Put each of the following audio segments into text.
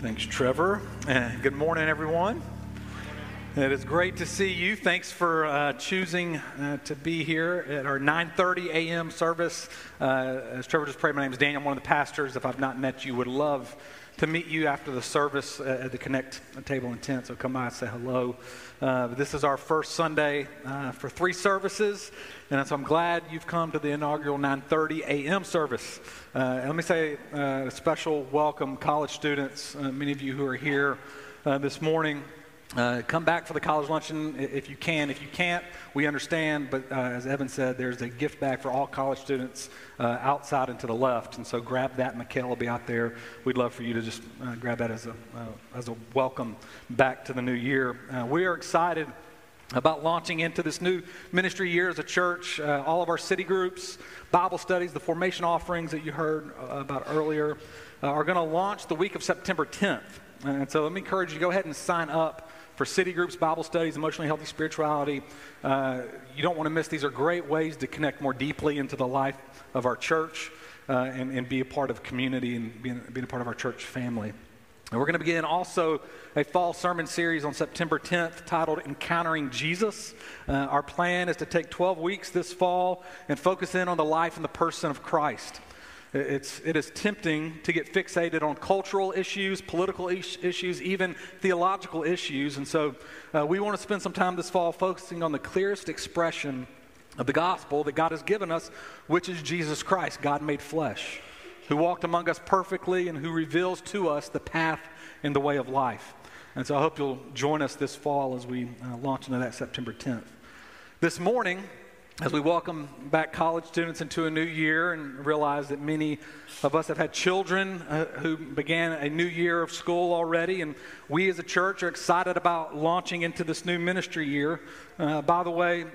Thanks, Trevor. And good morning, everyone. It is great to see you. Thanks for uh, choosing uh, to be here at our 9:30 a.m. service. Uh, as Trevor just prayed, my name is Daniel. I'm one of the pastors. If I've not met you, would love to meet you after the service uh, at the Connect table and tent. So come by and say hello. Uh, this is our first Sunday uh, for three services, and so I'm glad you've come to the inaugural 9:30 a.m. service. Uh, let me say uh, a special welcome, college students. Uh, many of you who are here this morning. Uh, come back for the college luncheon if you can. If you can't, we understand. But uh, as Evan said, there's a gift bag for all college students uh, outside and to the left. And so grab that. Mikhail will be out there. We'd love for you to just uh, grab that as a, uh, as a welcome back to the new year. Uh, we are excited about launching into this new ministry year as a church. all of our city groups, Bible studies, the formation offerings that you heard about earlier are going to launch the week of September 10th. And so let me encourage you to go ahead and sign up for city groups, Bible studies, emotionally healthy spirituality. Uh, you don't want to miss. These are great ways to connect more deeply into the life of our church uh, and, and, be a part of community and being, being a part of our church family. And we're going to begin also a fall sermon series on September 10th titled Encountering Jesus. Uh, our plan is to take 12 weeks this fall and focus in on the life and the person of Christ. It's, it is tempting to get fixated on cultural issues, political is- issues, even theological issues. And so uh, we want to spend some time this fall focusing on the clearest expression of the gospel that God has given us, which is Jesus Christ, God made flesh, who walked among us perfectly and who reveals to us the path and the way of life. And so I hope you'll join us this fall as we uh, launch into that September 10th. This morning, as we welcome back college students into a new year and realize that many of us have had children uh, who began a new year of school already, and we as a church are excited about launching into this new ministry year. Uh, by the way,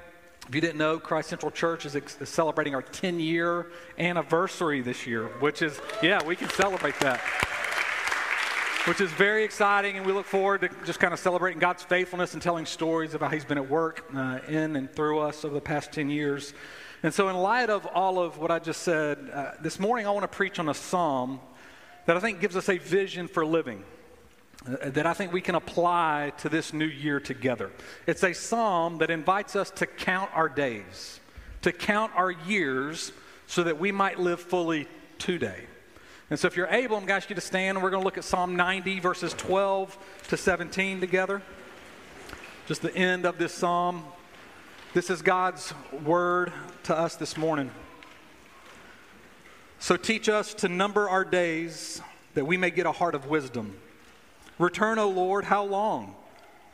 if you didn't know, Christ Central Church is, ex- is celebrating our 10 year anniversary this year, which is, yeah, we can celebrate that which is very exciting, and we look forward to just kind of celebrating God's faithfulness and telling stories about how He's been at work uh, in and through us over the past 10 years. And so, in light of all of what I just said, uh, this morning I want to preach on a psalm that I think gives us a vision for living. Uh, that I think we can apply to this new year together. It's a psalm that invites us to count our days, to count our years, so that we might live fully today. And so, if you're able, I'm going to ask you to stand, and we're going to look at Psalm 90, verses 12 to 17 together. Just the end of this psalm. This is God's word to us this morning. So, teach us to number our days that we may get a heart of wisdom. Return, O Lord, how long?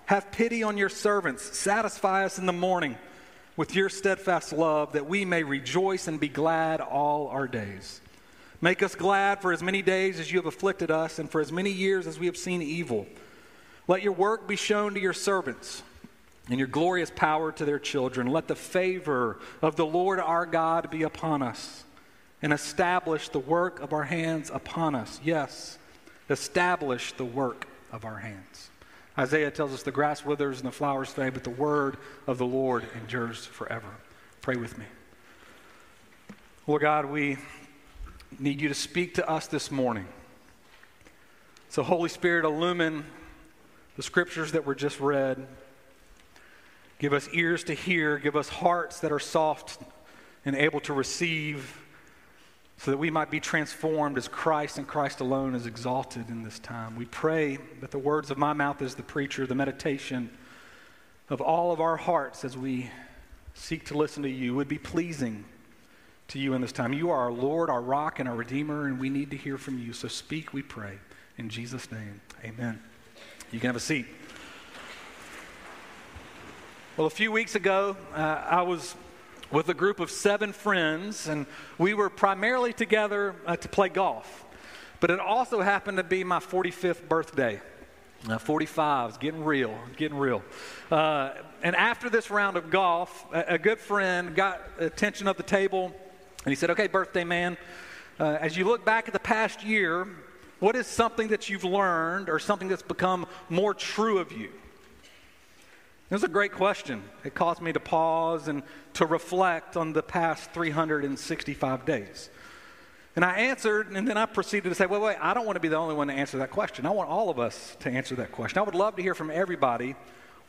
Have pity on your servants. Satisfy us in the morning with your steadfast love, that we may rejoice and be glad all our days. Make us glad for as many days as you have afflicted us, and for as many years as we have seen evil. Let your work be shown to your servants, and your glorious power to their children. Let the favor of the Lord our God be upon us, and establish the work of our hands upon us. Yes, establish the work of our hands. Isaiah tells us the grass withers and the flowers fade, but the word of the Lord endures forever. Pray with me. Lord God, we need you to speak to us this morning. So, Holy Spirit, illumine the scriptures that were just read. Give us ears to hear, give us hearts that are soft and able to receive, so that we might be transformed as Christ and Christ alone is exalted in this time. We pray that the words of my mouth as the preacher, the meditation of all of our hearts as we seek to listen to you, would be pleasing to you in this time. You are our Lord, our rock, and our Redeemer, and we need to hear from you. So speak, we pray. In Jesus' name, amen. You can have a seat. Well, a few weeks ago, uh, I was with a group of seven friends, and we were primarily together uh, to play golf. But it also happened to be my 45th birthday. Uh, 45 is getting real, getting real. Uh, and after this round of golf, a, a good friend got attention of the table and he said, Okay, birthday man, uh, as you look back at the past year, what is something that you've learned or something that's become more true of you? It was a great question. It caused me to pause and to reflect on the past 365 days. And I answered, and then I proceeded to say, wait, wait, I don't want to be the only one to answer that question. I want all of us to answer that question. I would love to hear from everybody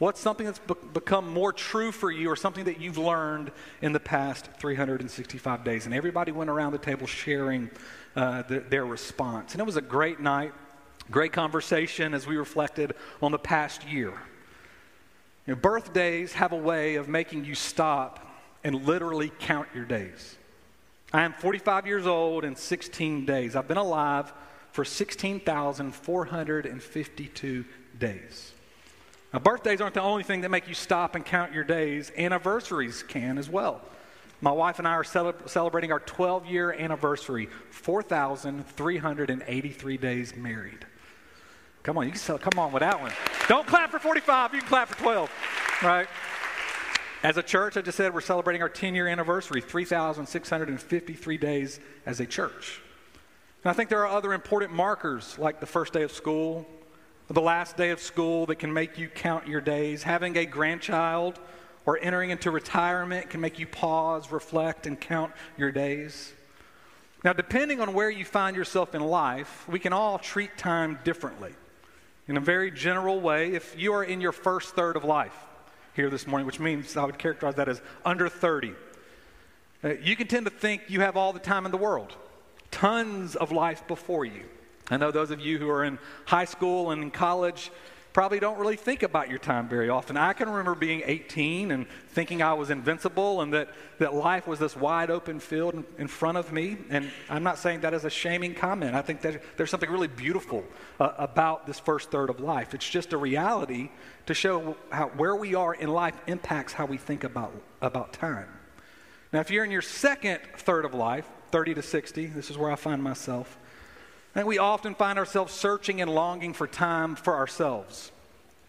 what's something that's be- become more true for you or something that you've learned in the past 365 days. And everybody went around the table sharing uh, the, their response. And it was a great night, great conversation as we reflected on the past year. You know, birthdays have a way of making you stop and literally count your days. I am 45 years old and 16 days. I've been alive for 16,452 days. Now, birthdays aren't the only thing that make you stop and count your days, anniversaries can as well. My wife and I are cele- celebrating our 12 year anniversary, 4,383 days married. Come on, you can come on with that one. Don't clap for 45, you can clap for 12, right? As a church, I just said we're celebrating our 10 year anniversary, 3,653 days as a church. And I think there are other important markers like the first day of school, the last day of school that can make you count your days. Having a grandchild or entering into retirement can make you pause, reflect, and count your days. Now, depending on where you find yourself in life, we can all treat time differently. In a very general way, if you are in your first third of life, here this morning, which means I would characterize that as under 30. Uh, you can tend to think you have all the time in the world, tons of life before you. I know those of you who are in high school and in college probably don't really think about your time very often. I can remember being 18 and thinking I was invincible and that, that life was this wide open field in, in front of me. And I'm not saying that as a shaming comment. I think that there's something really beautiful uh, about this first third of life. It's just a reality to show how where we are in life impacts how we think about, about time. Now, if you're in your second third of life, 30 to 60, this is where I find myself. And we often find ourselves searching and longing for time for ourselves.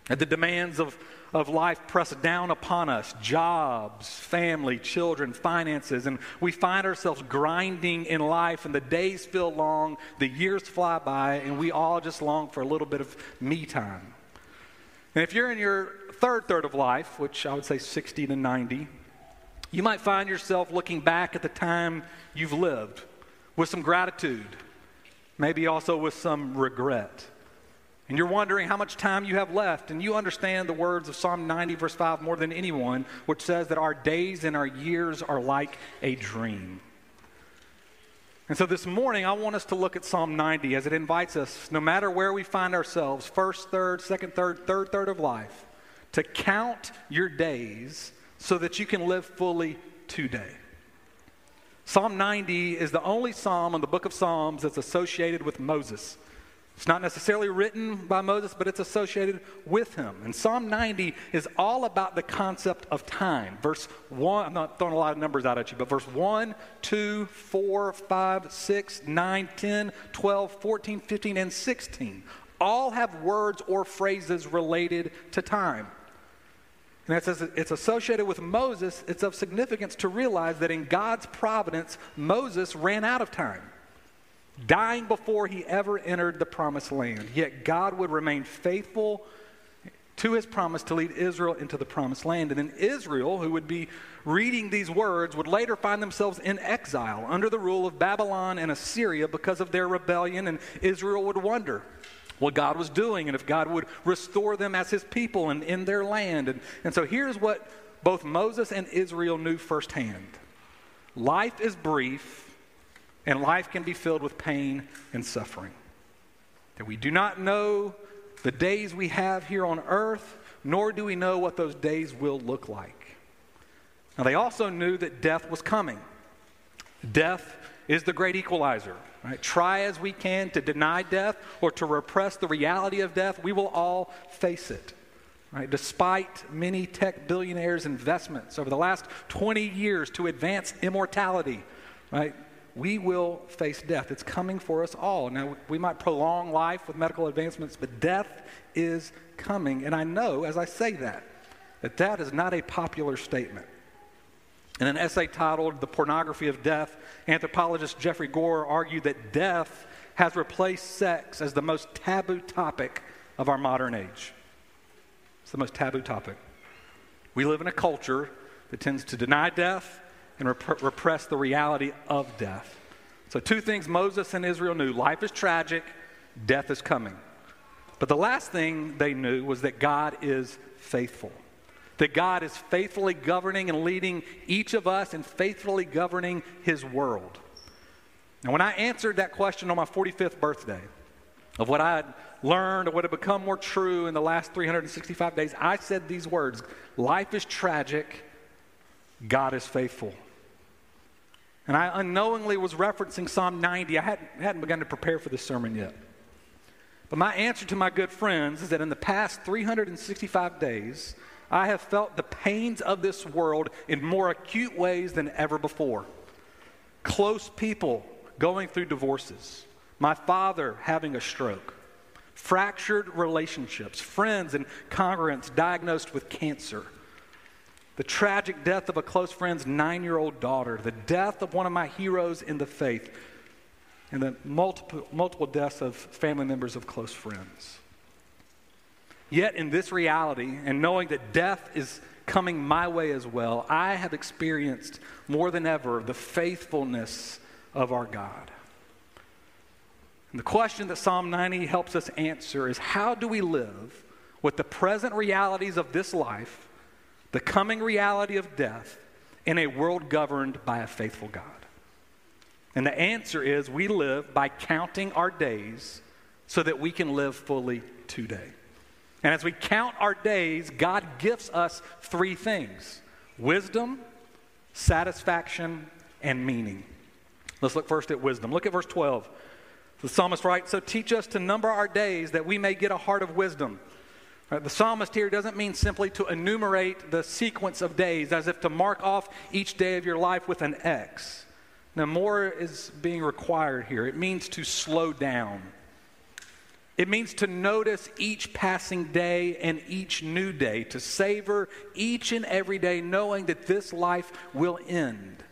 And the demands of, of life press down upon us jobs, family, children, finances. And we find ourselves grinding in life, and the days feel long, the years fly by, and we all just long for a little bit of me time. And if you're in your third third of life, which I would say 60 to 90, you might find yourself looking back at the time you've lived with some gratitude maybe also with some regret. And you're wondering how much time you have left, and you understand the words of Psalm 90, verse 5, more than anyone, which says that our days and our years are like a dream. And so this morning, I want us to look at Psalm 90 as it invites us, no matter where we find ourselves, first, third, second, third, third, third of life, to count your days so that you can live fully today. Psalm 90 is the only psalm in the book of Psalms that's associated with Moses. It's not necessarily written by Moses, but it's associated with him. And Psalm 90 is all about the concept of time. Verse 1, I'm not throwing a lot of numbers out at you, but verse 1, 2, 4, 5, 6, 9, 10, 12, 14, 15, and 16 all have words or phrases related to time. And it says it's associated with Moses. It's of significance to realize that in God's providence, Moses ran out of time, dying before he ever entered the promised land. Yet God would remain faithful to his promise to lead Israel into the promised land. And then Israel, who would be reading these words, would later find themselves in exile under the rule of Babylon and Assyria because of their rebellion. And Israel would wonder what God was doing and if God would restore them as his people and in their land. And, and so here's what both Moses and Israel knew firsthand life is brief, and life can be filled with pain and suffering. That we do not know the days we have here on earth, nor do we know what those days will look like. Now, they also knew that death was coming. Death is the great equalizer. Right? Try as we can to deny death or to repress the reality of death, we will all face it. Right? Despite many tech billionaires' investments over the last 20 years to advance immortality, right? We will face death. It's coming for us all. Now, we might prolong life with medical advancements, but death is coming. And I know as I say that, that that is not a popular statement. In an essay titled The Pornography of Death, anthropologist Geoffrey Gorer argued that death has replaced sex as the most taboo topic of our modern age. It's the most taboo topic. We live in a culture that tends to deny death and rep- repress the reality of death. So, two things Moses and Israel knew life is tragic, death is coming. But the last thing they knew was that God is faithful. That God is faithfully governing and leading each of us and faithfully governing his world. And when I answered that question on my 45th birthday, of what I had learned or what had become more true in the last 365 days, I said these words Life is tragic, God is faithful. And I unknowingly was referencing Psalm 90. I hadn't, hadn't begun to prepare for this sermon yet. But my answer to my good friends is that in the past 365 days, I have felt the pains of this world in more acute ways than ever before. Close people going through divorces, my father having a stroke, fractured relationships, friends and congregants diagnosed with cancer, the tragic death of a close friend's nine year old daughter, the death of one of my heroes in the faith, and the multiple, multiple deaths of family members of close friends. Yet, in this reality, and knowing that death is coming my way as well, I have experienced more than ever the faithfulness of our God. And the question that Psalm 90 helps us answer is how do we live with the present realities of this life, the coming reality of death, in a world governed by a faithful God? And the answer is we live by counting our days so that we can live fully today. And as we count our days, God gives us three things wisdom, satisfaction, and meaning. Let's look first at wisdom. Look at verse 12. The psalmist writes, So teach us to number our days that we may get a heart of wisdom. Right, the psalmist here doesn't mean simply to enumerate the sequence of days as if to mark off each day of your life with an X. Now, more is being required here. It means to slow down. It means to notice each passing day and each new day, to savor each and every day, knowing that this life will end.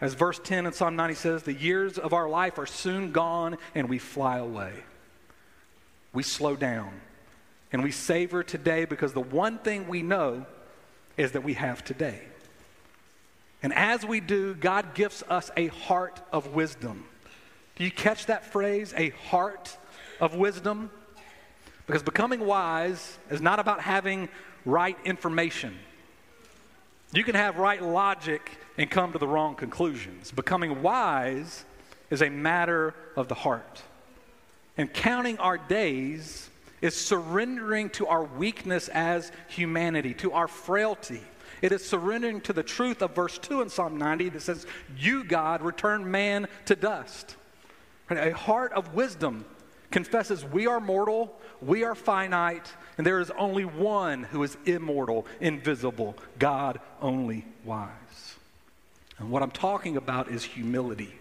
As verse 10 in Psalm 90 says, the years of our life are soon gone and we fly away. We slow down and we savor today because the one thing we know is that we have today. And as we do, God gives us a heart of wisdom. Do you catch that phrase, a heart of wisdom? Because becoming wise is not about having right information. You can have right logic and come to the wrong conclusions. Becoming wise is a matter of the heart. And counting our days is surrendering to our weakness as humanity, to our frailty. It is surrendering to the truth of verse 2 in Psalm 90 that says, You, God, return man to dust. A heart of wisdom confesses we are mortal, we are finite, and there is only one who is immortal, invisible, God only wise. And what I'm talking about is humility.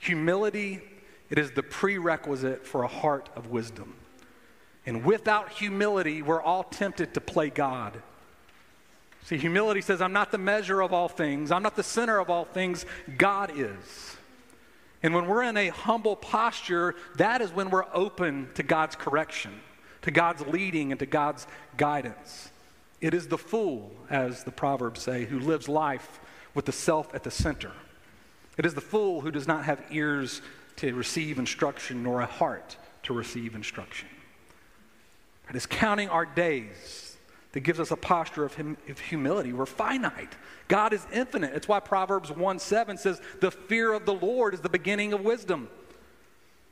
Humility, it is the prerequisite for a heart of wisdom. And without humility, we're all tempted to play God. See, humility says, I'm not the measure of all things, I'm not the center of all things, God is. And when we're in a humble posture, that is when we're open to God's correction, to God's leading, and to God's guidance. It is the fool, as the Proverbs say, who lives life with the self at the center. It is the fool who does not have ears to receive instruction nor a heart to receive instruction. It is counting our days that gives us a posture of, hum- of humility. We're finite. God is infinite. It's why Proverbs 1 7 says, The fear of the Lord is the beginning of wisdom.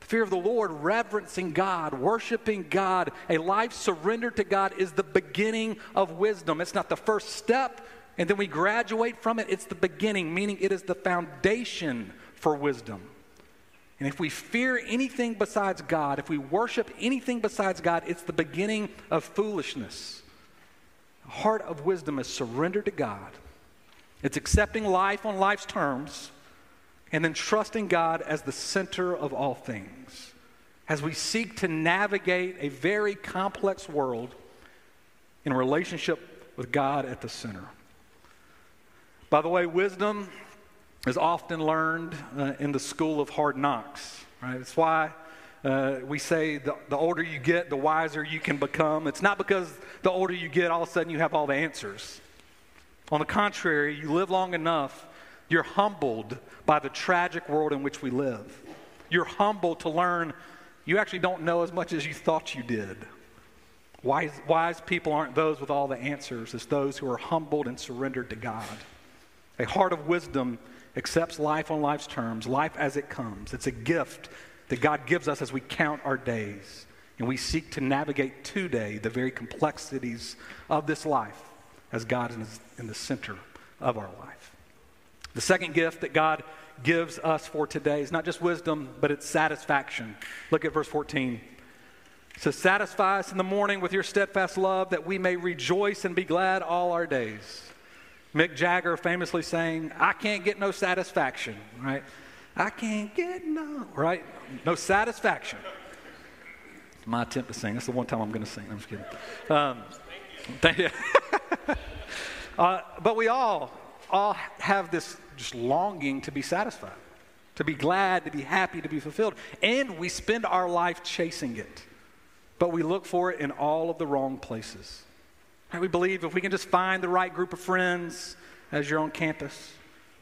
The fear of the Lord, reverencing God, worshiping God, a life surrendered to God is the beginning of wisdom. It's not the first step, and then we graduate from it, it's the beginning, meaning it is the foundation for wisdom. And if we fear anything besides God, if we worship anything besides God, it's the beginning of foolishness. Heart of wisdom is surrender to God. It's accepting life on life's terms and then trusting God as the center of all things. As we seek to navigate a very complex world in relationship with God at the center. By the way, wisdom is often learned uh, in the school of hard knocks, right? It's why uh, we say the, the older you get, the wiser you can become. It's not because the older you get, all of a sudden you have all the answers. On the contrary, you live long enough You're humbled by the tragic world in which we live. You're humbled to learn you actually don't know as much as you thought you did. Wise, wise people aren't those with all the answers, it's those who are humbled and surrendered to God. A heart of wisdom accepts life on life's terms, life as it comes. It's a gift that God gives us as we count our days and we seek to navigate today the very complexities of this life as God is in the center of our life. The second gift that God gives us for today is not just wisdom, but it's satisfaction. Look at verse 14. So satisfy us in the morning with your steadfast love that we may rejoice and be glad all our days. Mick Jagger famously saying, I can't get no satisfaction, right? I can't get no, right? No satisfaction. My attempt to sing. That's the one time I'm going to sing. I'm just kidding. Um, thank you. uh, but we all, all have this just longing to be satisfied, to be glad, to be happy, to be fulfilled. And we spend our life chasing it but we look for it in all of the wrong places. And we believe if we can just find the right group of friends as you're on campus,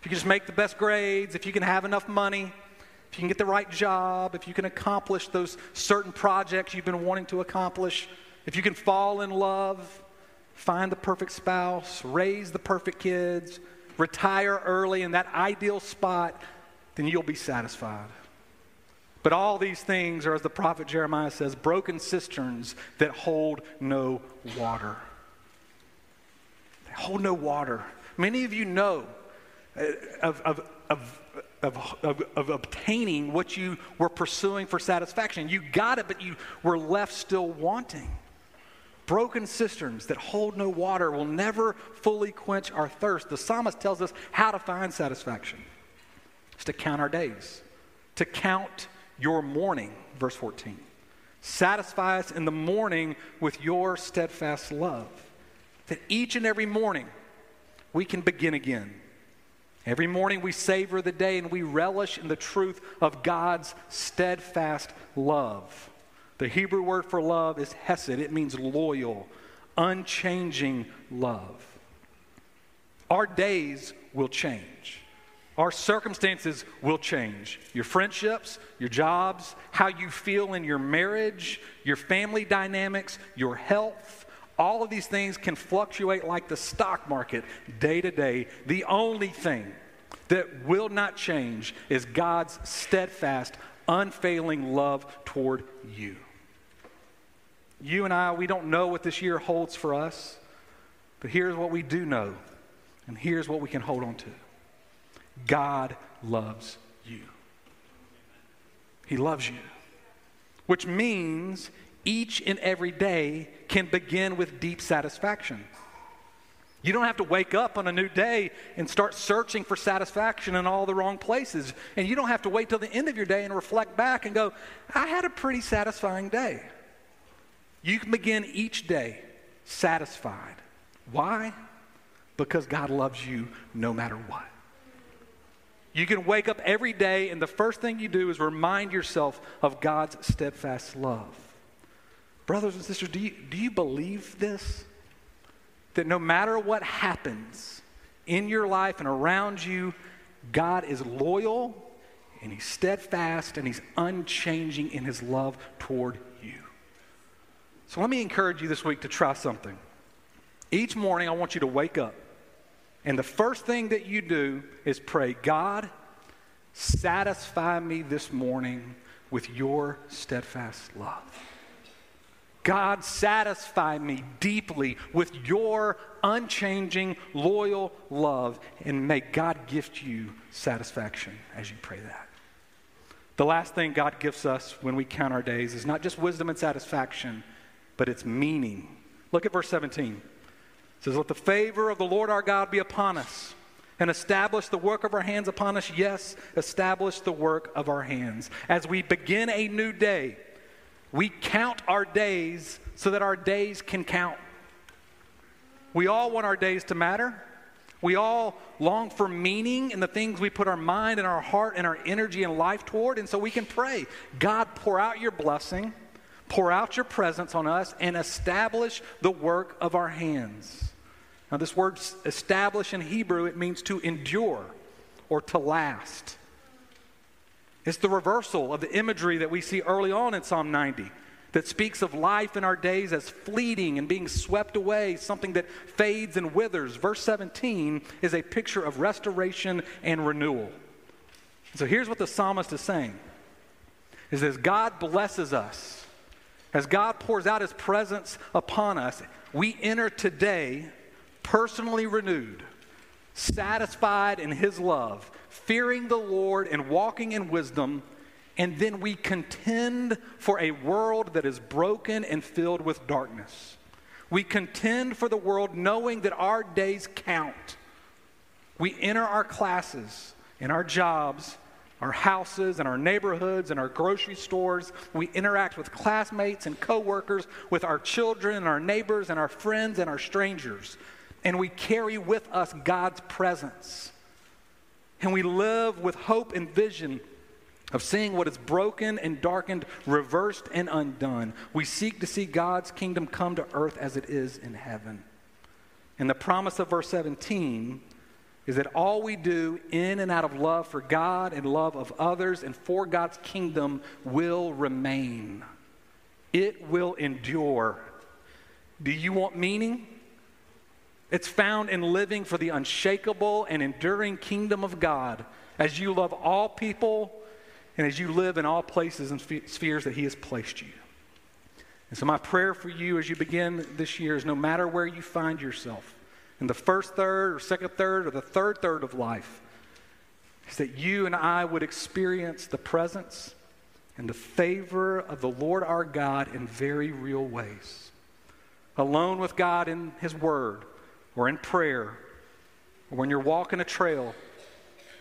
if you can just make the best grades, if you can have enough money, if you can get the right job, if you can accomplish those certain projects you've been wanting to accomplish, if you can fall in love, find the perfect spouse, raise the perfect kids, retire early in that ideal spot, then you'll be satisfied. But all these things are, as the prophet Jeremiah says, broken cisterns that hold no water. They hold no water. Many of you know Uh, of, of, of, of, of, obtaining what you were pursuing for satisfaction. You got it, but you were left still wanting. Broken cisterns that hold no water will never fully quench our thirst. The psalmist tells us how to find satisfaction. It's to count our days, to count your morning, verse 14. Satisfy us in the morning with your steadfast love. That each and every morning we can begin again. Every morning we savor the day and we relish in the truth of God's steadfast love. The Hebrew word for love is hesed, it means loyal, unchanging love. Our days will change. Our circumstances will change. Your friendships, your jobs, how you feel in your marriage, your family dynamics, your health, all of these things can fluctuate like the stock market day to day. The only thing that will not change is God's steadfast, unfailing love toward you. You and I, we don't know what this year holds for us, but here's what we do know, and here's what we can hold on to. God loves you. He loves you. Which means each and every day can begin with deep satisfaction. You don't have to wake up on a new day and start searching for satisfaction in all the wrong places. And you don't have to wait till the end of your day and reflect back and go, I had a pretty satisfying day. You can begin each day satisfied. Why? Because God loves you no matter what. You can wake up every day, and the first thing you do is remind yourself of God's steadfast love. Brothers and sisters, do you, do you believe this? That no matter what happens in your life and around you, God is loyal and He's steadfast and He's unchanging in His love toward you. So let me encourage you this week to try something. Each morning, I want you to wake up and the first thing that you do is pray, God, satisfy me this morning with your steadfast love. God, satisfy me deeply with your unchanging, loyal love, and may God gift you satisfaction as you pray that. The last thing God gives us when we count our days is not just wisdom and satisfaction, but it's meaning. Look at verse 17 says, Let the favor of the Lord our God be upon us and establish the work of our hands upon us. Yes, establish the work of our hands. As we begin a new day, we count our days so that our days can count. We all want our days to matter. We all long for meaning in the things we put our mind and our heart and our energy and life toward. And so we can pray God, pour out your blessing, pour out your presence on us, and establish the work of our hands. Now, this word establish in Hebrew, it means to endure or to last. It's the reversal of the imagery that we see early on in Psalm 90 that speaks of life in our days as fleeting and being swept away, something that fades and withers. Verse 17 is a picture of restoration and renewal. So here's what the psalmist is saying is as God blesses us, as God pours out his presence upon us, we enter today personally renewed, satisfied in his love, fearing the Lord and walking in wisdom and then we contend for a world that is broken and filled with darkness. We contend for the world knowing that our days count. We enter our classes and our jobs, our houses and our neighborhoods and our grocery stores. We interact with classmates and coworkers, with our children and our neighbors and our friends and our strangers. And we carry with us God's presence. And we live with hope and vision of seeing what is broken and darkened, reversed and undone. We seek to see God's kingdom come to earth as it is in heaven. And the promise of verse 17 is that all we do in and out of love for God and love of others and for God's kingdom will remain. It will endure. Do you want meaning? It's found in living for the unshakable and enduring kingdom of God as you love all people and as you live in all places and spheres that He has placed you. And so, my prayer for you as you begin this year is no matter where you find yourself, in the first third or second third or the third third of life, is that you and I would experience the presence and the favor of the Lord our God in very real ways. Alone with God in His Word or in prayer, or when you're walking a trail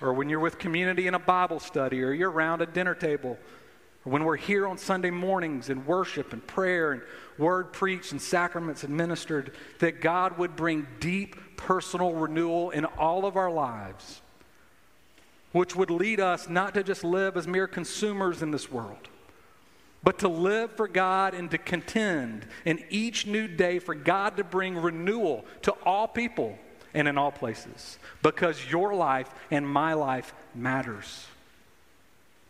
or when you're with community in a Bible study, or you're around a dinner table, or when we're here on Sunday mornings in worship and prayer and word preached and sacraments administered, that God would bring deep personal renewal in all of our lives, which would lead us not to just live as mere consumers in this world. But to live for God and to contend in each new day for God to bring renewal to all people and in all places because your life and my life matters.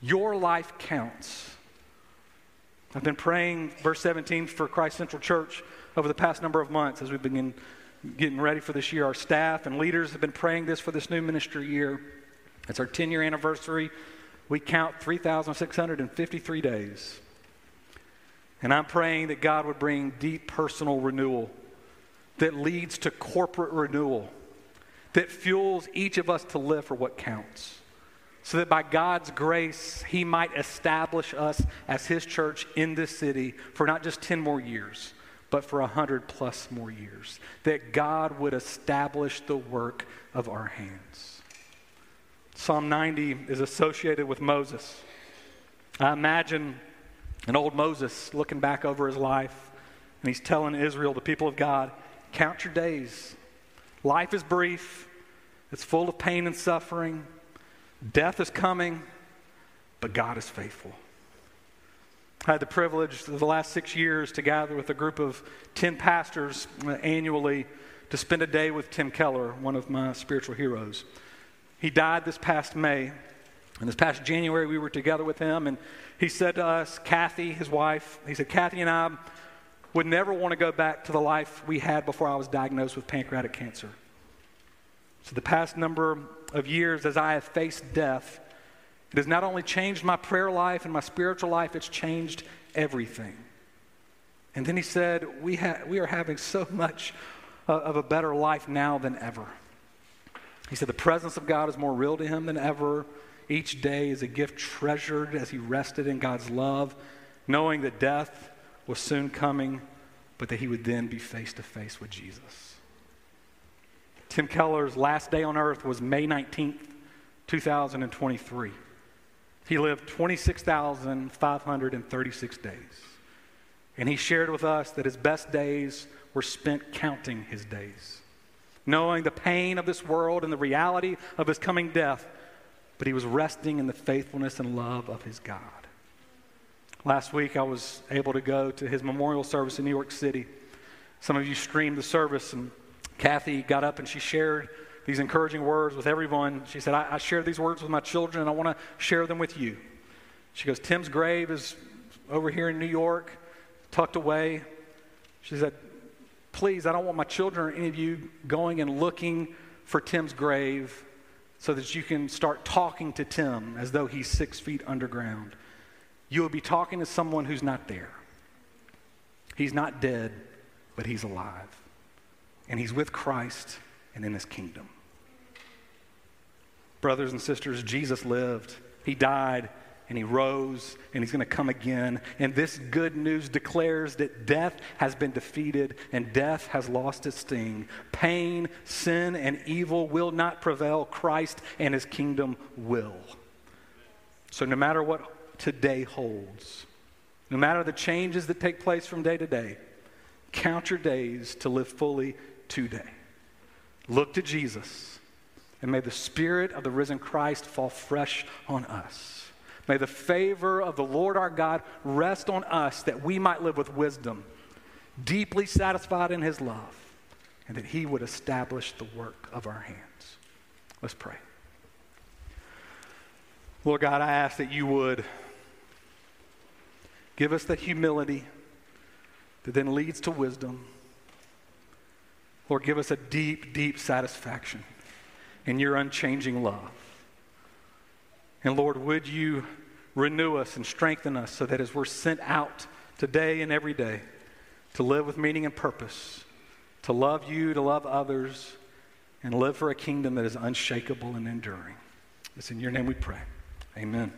Your life counts. I've been praying, verse 17, for Christ Central Church over the past number of months as we've been getting ready for this year. Our staff and leaders have been praying this for this new ministry year. It's our 10 year anniversary. We count 3,653 days. And I'm praying that God would bring deep personal renewal that leads to corporate renewal, that fuels each of us to live for what counts. So that by God's grace, He might establish us as His church in this city for not just 10 more years, but for 100 plus more years. That God would establish the work of our hands. Psalm 90 is associated with Moses. I imagine an old Moses looking back over his life, and he's telling Israel, the people of God, Count your days. Life is brief, it's full of pain and suffering. Death is coming, but God is faithful. I had the privilege the last six years to gather with a group of 10 pastors uh, annually to spend a day with Tim Keller, one of my spiritual heroes. He died this past May. And this past January, we were together with him, and he said to us, Kathy, his wife, he said, Kathy and I, would never want to go back to the life we had before I was diagnosed with pancreatic cancer. So, the past number of years, as I have faced death, it has not only changed my prayer life and my spiritual life, it's changed everything. And then he said, We, ha- we are having so much uh, of a better life now than ever. He said, The presence of God is more real to him than ever. Each day is a gift treasured as he rested in God's love, knowing that death was soon coming, but that he would then be face to face with Jesus. Tim Keller's last day on earth was May 19th, 2023. He lived 26,536 days. And he shared with us that his best days were spent counting his days, knowing the pain of this world and the reality of his coming death, but he was resting in the faithfulness and love of his God. Last week, I was able to go to his memorial service in New York City. Some of you streamed the service, and Kathy got up and she shared these encouraging words with everyone. She said, I, I share these words with my children, and I want to share them with you. She goes, Tim's grave is over here in New York, tucked away. She said, Please, I don't want my children or any of you going and looking for Tim's grave so that you can start talking to Tim as though he's six feet underground. You will be talking to someone who's not there. He's not dead, but he's alive. And he's with Christ and in his kingdom. Brothers and sisters, Jesus lived, he died, and he rose, and he's going to come again. And this good news declares that death has been defeated and death has lost its sting. Pain, sin, and evil will not prevail. Christ and his kingdom will. So, no matter what today holds, no matter the changes that take place from day to day, count your days to live fully today. Look to Jesus, and may the Spirit of the risen Christ fall fresh on us. May the favor of the Lord our God rest on us that we might live with wisdom, deeply satisfied in His love, and that He would establish the work of our hands. Let's pray. Lord God, I ask that you would give us the humility that then leads to wisdom. Lord, give us a deep, deep satisfaction in your unchanging love. And Lord, would you renew us and strengthen us so that as we're sent out today and every day to live with meaning and purpose, to love you, to love others, and live for a kingdom that is unshakable and enduring. It's in your name we pray. Amen.